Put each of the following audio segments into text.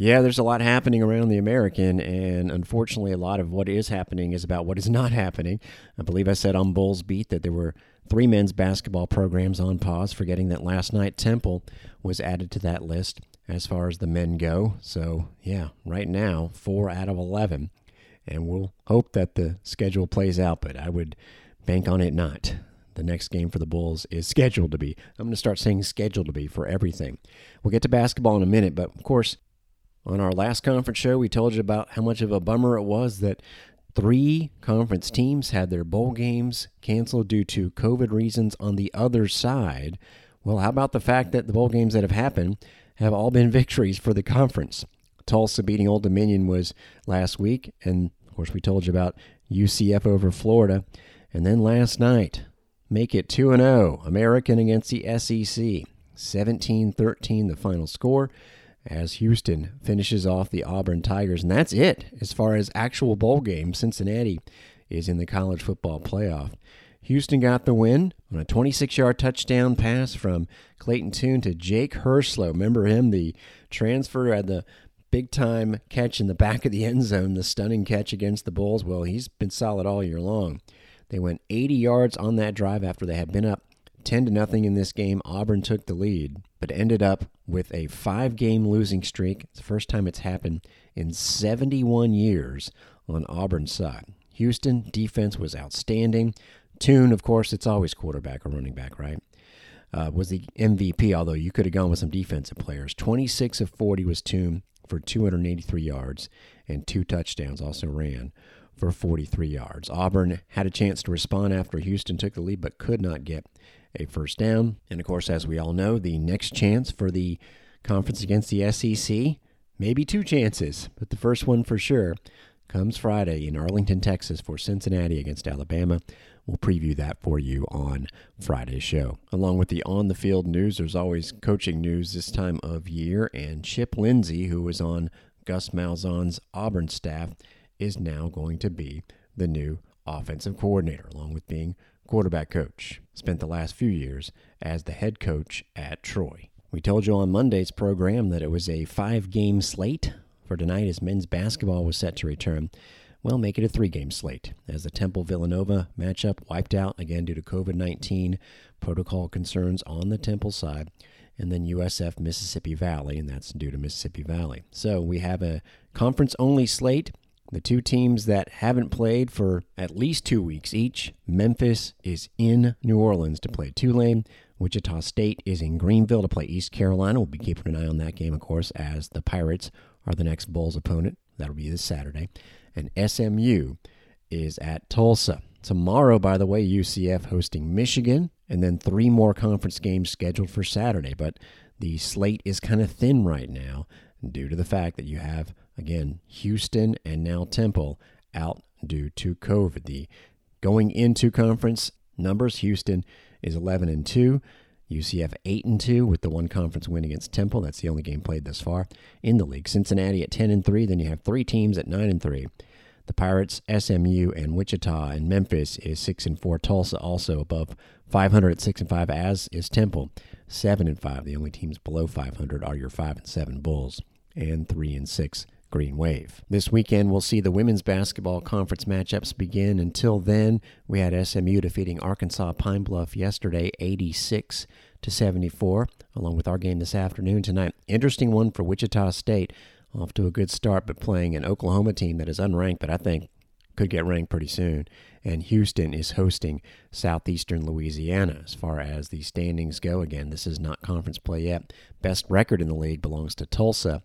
Yeah, there's a lot happening around the American, and unfortunately, a lot of what is happening is about what is not happening. I believe I said on Bulls Beat that there were three men's basketball programs on pause, forgetting that last night Temple was added to that list as far as the men go. So, yeah, right now, four out of 11. And we'll hope that the schedule plays out, but I would bank on it not. The next game for the Bulls is scheduled to be. I'm going to start saying scheduled to be for everything. We'll get to basketball in a minute, but of course, on our last conference show, we told you about how much of a bummer it was that three conference teams had their bowl games canceled due to COVID reasons on the other side. Well, how about the fact that the bowl games that have happened have all been victories for the conference? Tulsa beating Old Dominion was last week, and of course, we told you about UCF over Florida. And then last night, make it 2 0, American against the SEC. 17 13, the final score as Houston finishes off the Auburn Tigers. And that's it as far as actual bowl games. Cincinnati is in the college football playoff. Houston got the win on a 26 yard touchdown pass from Clayton Tune to Jake Herslow. Remember him, the transfer at the big time catch in the back of the end zone, the stunning catch against the Bulls. Well, he's been solid all year long. They went 80 yards on that drive after they had been up 10 to nothing in this game. Auburn took the lead, but ended up with a five game losing streak. It's the first time it's happened in 71 years on Auburn's side. Houston defense was outstanding. Tune, of course, it's always quarterback or running back, right? Uh, was the MVP, although you could have gone with some defensive players. 26 of 40 was Tune for 283 yards and two touchdowns, also ran for 43 yards. Auburn had a chance to respond after Houston took the lead, but could not get a first down. And of course, as we all know, the next chance for the conference against the SEC, maybe two chances, but the first one for sure comes Friday in Arlington, Texas for Cincinnati against Alabama. We'll preview that for you on Friday's show. Along with the on the field news, there's always coaching news this time of year, and Chip Lindsey, who was on Gus Malzahn's Auburn staff, is now going to be the new offensive coordinator, along with being quarterback coach. Spent the last few years as the head coach at Troy. We told you on Monday's program that it was a five game slate for tonight as men's basketball was set to return. Well, make it a three game slate as the Temple Villanova matchup wiped out again due to COVID 19 protocol concerns on the Temple side, and then USF Mississippi Valley, and that's due to Mississippi Valley. So we have a conference only slate the two teams that haven't played for at least two weeks each, Memphis is in New Orleans to play Tulane. Wichita State is in Greenville to play East Carolina. We'll be keeping an eye on that game, of course, as the Pirates are the next Bulls opponent. That'll be this Saturday. And SMU is at Tulsa. Tomorrow, by the way, UCF hosting Michigan, and then three more conference games scheduled for Saturday. But the slate is kind of thin right now due to the fact that you have Again, Houston and now Temple out due to COVID. The going into conference numbers, Houston is 11 and 2. UCF 8 and 2 with the one conference win against Temple. That's the only game played thus far in the league. Cincinnati at 10 and 3. Then you have three teams at 9 and 3. The Pirates, SMU, and Wichita and Memphis is 6 and 4. Tulsa also above 500 at 6 and 5 as is Temple 7 and 5. The only teams below 500 are your 5 and 7 Bulls and 3 and 6 Green Wave. This weekend, we'll see the women's basketball conference matchups begin. Until then, we had SMU defeating Arkansas Pine Bluff yesterday, 86 to 74, along with our game this afternoon tonight. Interesting one for Wichita State, off to a good start, but playing an Oklahoma team that is unranked, but I think could get ranked pretty soon. And Houston is hosting Southeastern Louisiana. As far as the standings go, again, this is not conference play yet. Best record in the league belongs to Tulsa.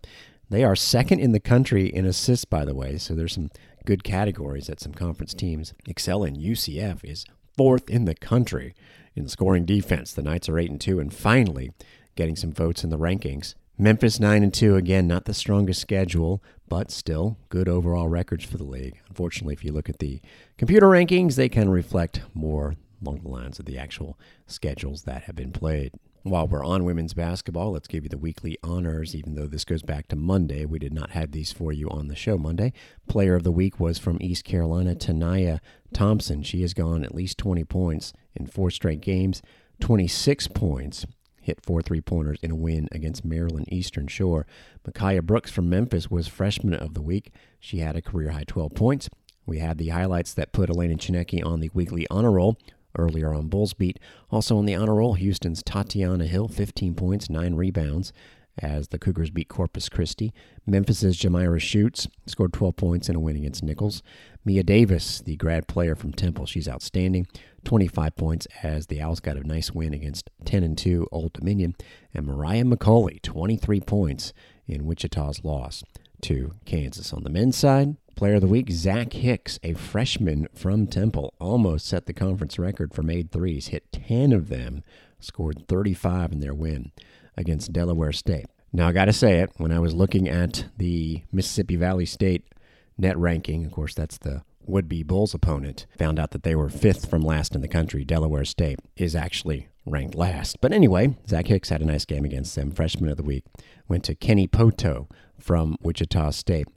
They are second in the country in assists, by the way. So there's some good categories that some conference teams excel in. UCF is fourth in the country in scoring defense. The Knights are eight and two, and finally getting some votes in the rankings. Memphis nine and two again, not the strongest schedule, but still good overall records for the league. Unfortunately, if you look at the computer rankings, they can reflect more along the lines of the actual schedules that have been played. While we're on women's basketball, let's give you the weekly honors, even though this goes back to Monday. We did not have these for you on the show Monday. Player of the week was from East Carolina, Tanaya Thompson. She has gone at least 20 points in four straight games, 26 points hit four three pointers in a win against Maryland Eastern Shore. Micaiah Brooks from Memphis was freshman of the week. She had a career high 12 points. We had the highlights that put Elena Tsineke on the weekly honor roll earlier on Bulls Beat. Also on the honor roll, Houston's Tatiana Hill, 15 points, 9 rebounds as the Cougars beat Corpus Christi. Memphis's Jamira Shutes scored 12 points in a win against Nicholls. Mia Davis, the grad player from Temple, she's outstanding. 25 points as the Owls got a nice win against 10 and 2 Old Dominion. And Mariah McCauley, 23 points in Wichita's loss to Kansas. On the men's side, Player of the Week, Zach Hicks, a freshman from Temple, almost set the conference record for made threes, hit 10 of them, scored 35 in their win against Delaware State. Now, I got to say it, when I was looking at the Mississippi Valley State net ranking, of course, that's the would be Bulls opponent, found out that they were fifth from last in the country. Delaware State is actually ranked last. But anyway, Zach Hicks had a nice game against them. Freshman of the week went to Kenny Pohto from Wichita State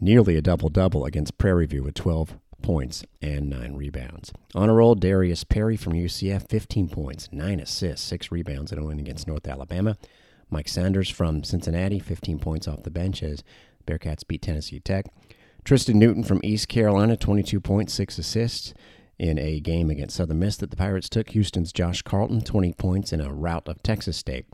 nearly a double double against Prairie View with 12 points and 9 rebounds. On a roll, Darius Perry from UCF, 15 points, 9 assists, 6 rebounds in a win against North Alabama. Mike Saunders from Cincinnati, 15 points off the bench as Bearcats beat Tennessee Tech. Tristen Newton from East Carolina, 22 points, 6 assists in a game against Southern Miss that the Pirates took. Houston's Josh Carlton, 20 points in a rout of Texas State.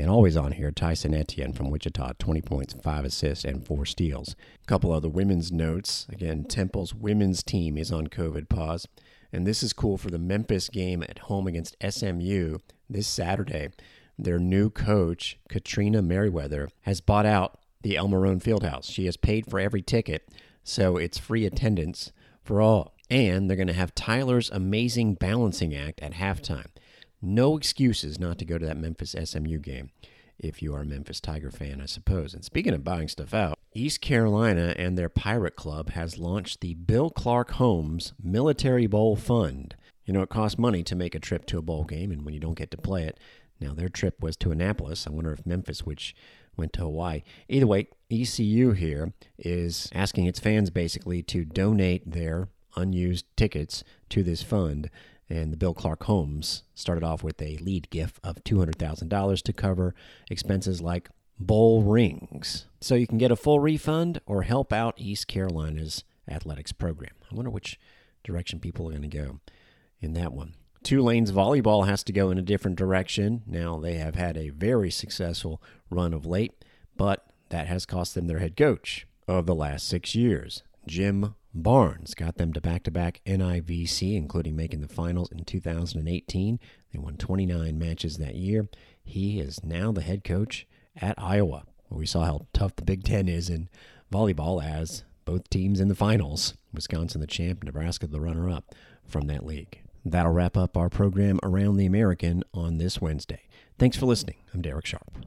And always on here, Tyson Etienne from Wichita, 20 points, 5 assists, and 4 steals. A couple other women's notes. Again, Temple's women's team is on COVID pause. And this is cool for the Memphis game at home against SMU this Saturday. Their new coach, Katrina Merriweather, has bought out the Elma Roane Fieldhouse. She has paid for every ticket, so it's free attendance for all. And they're going to have Tyler's Amazing Balancing Act at halftime. No excuses not to go to that Memphis SMU game if you are a Memphis Tiger fan, I suppose. And speaking of buying stuff out, East Carolina and their Pirate Club has launched the Bill Clark Homes Military Bowl Fund. You know, it costs money to make a trip to a bowl game, and when you don't get to play it, now their trip was to Annapolis. I wonder if Memphis, which went to Hawaii. Either way, ECU here is asking its fans basically to donate their unused tickets to this fund and the Bill Clark Homes started off with a lead gift of $200,000 to cover expenses like bowl rings. So you can get a full refund or help out East Carolina's athletics program. I wonder which direction people are going to go in that one. Tulane's volleyball has to go in a different direction. Now, they have had a very successful run of late, but that has cost them their head coach of the last six years, Jim Barnes got them to back to back NIVC, including making the finals in 2018. They won 29 matches that year. He is now the head coach at Iowa, where we saw how tough the Big Ten is in volleyball as both teams in the finals Wisconsin, the champ, Nebraska, the runner up from that league. That'll wrap up our program around the American on this Wednesday. Thanks for listening. I'm Derek Sharp.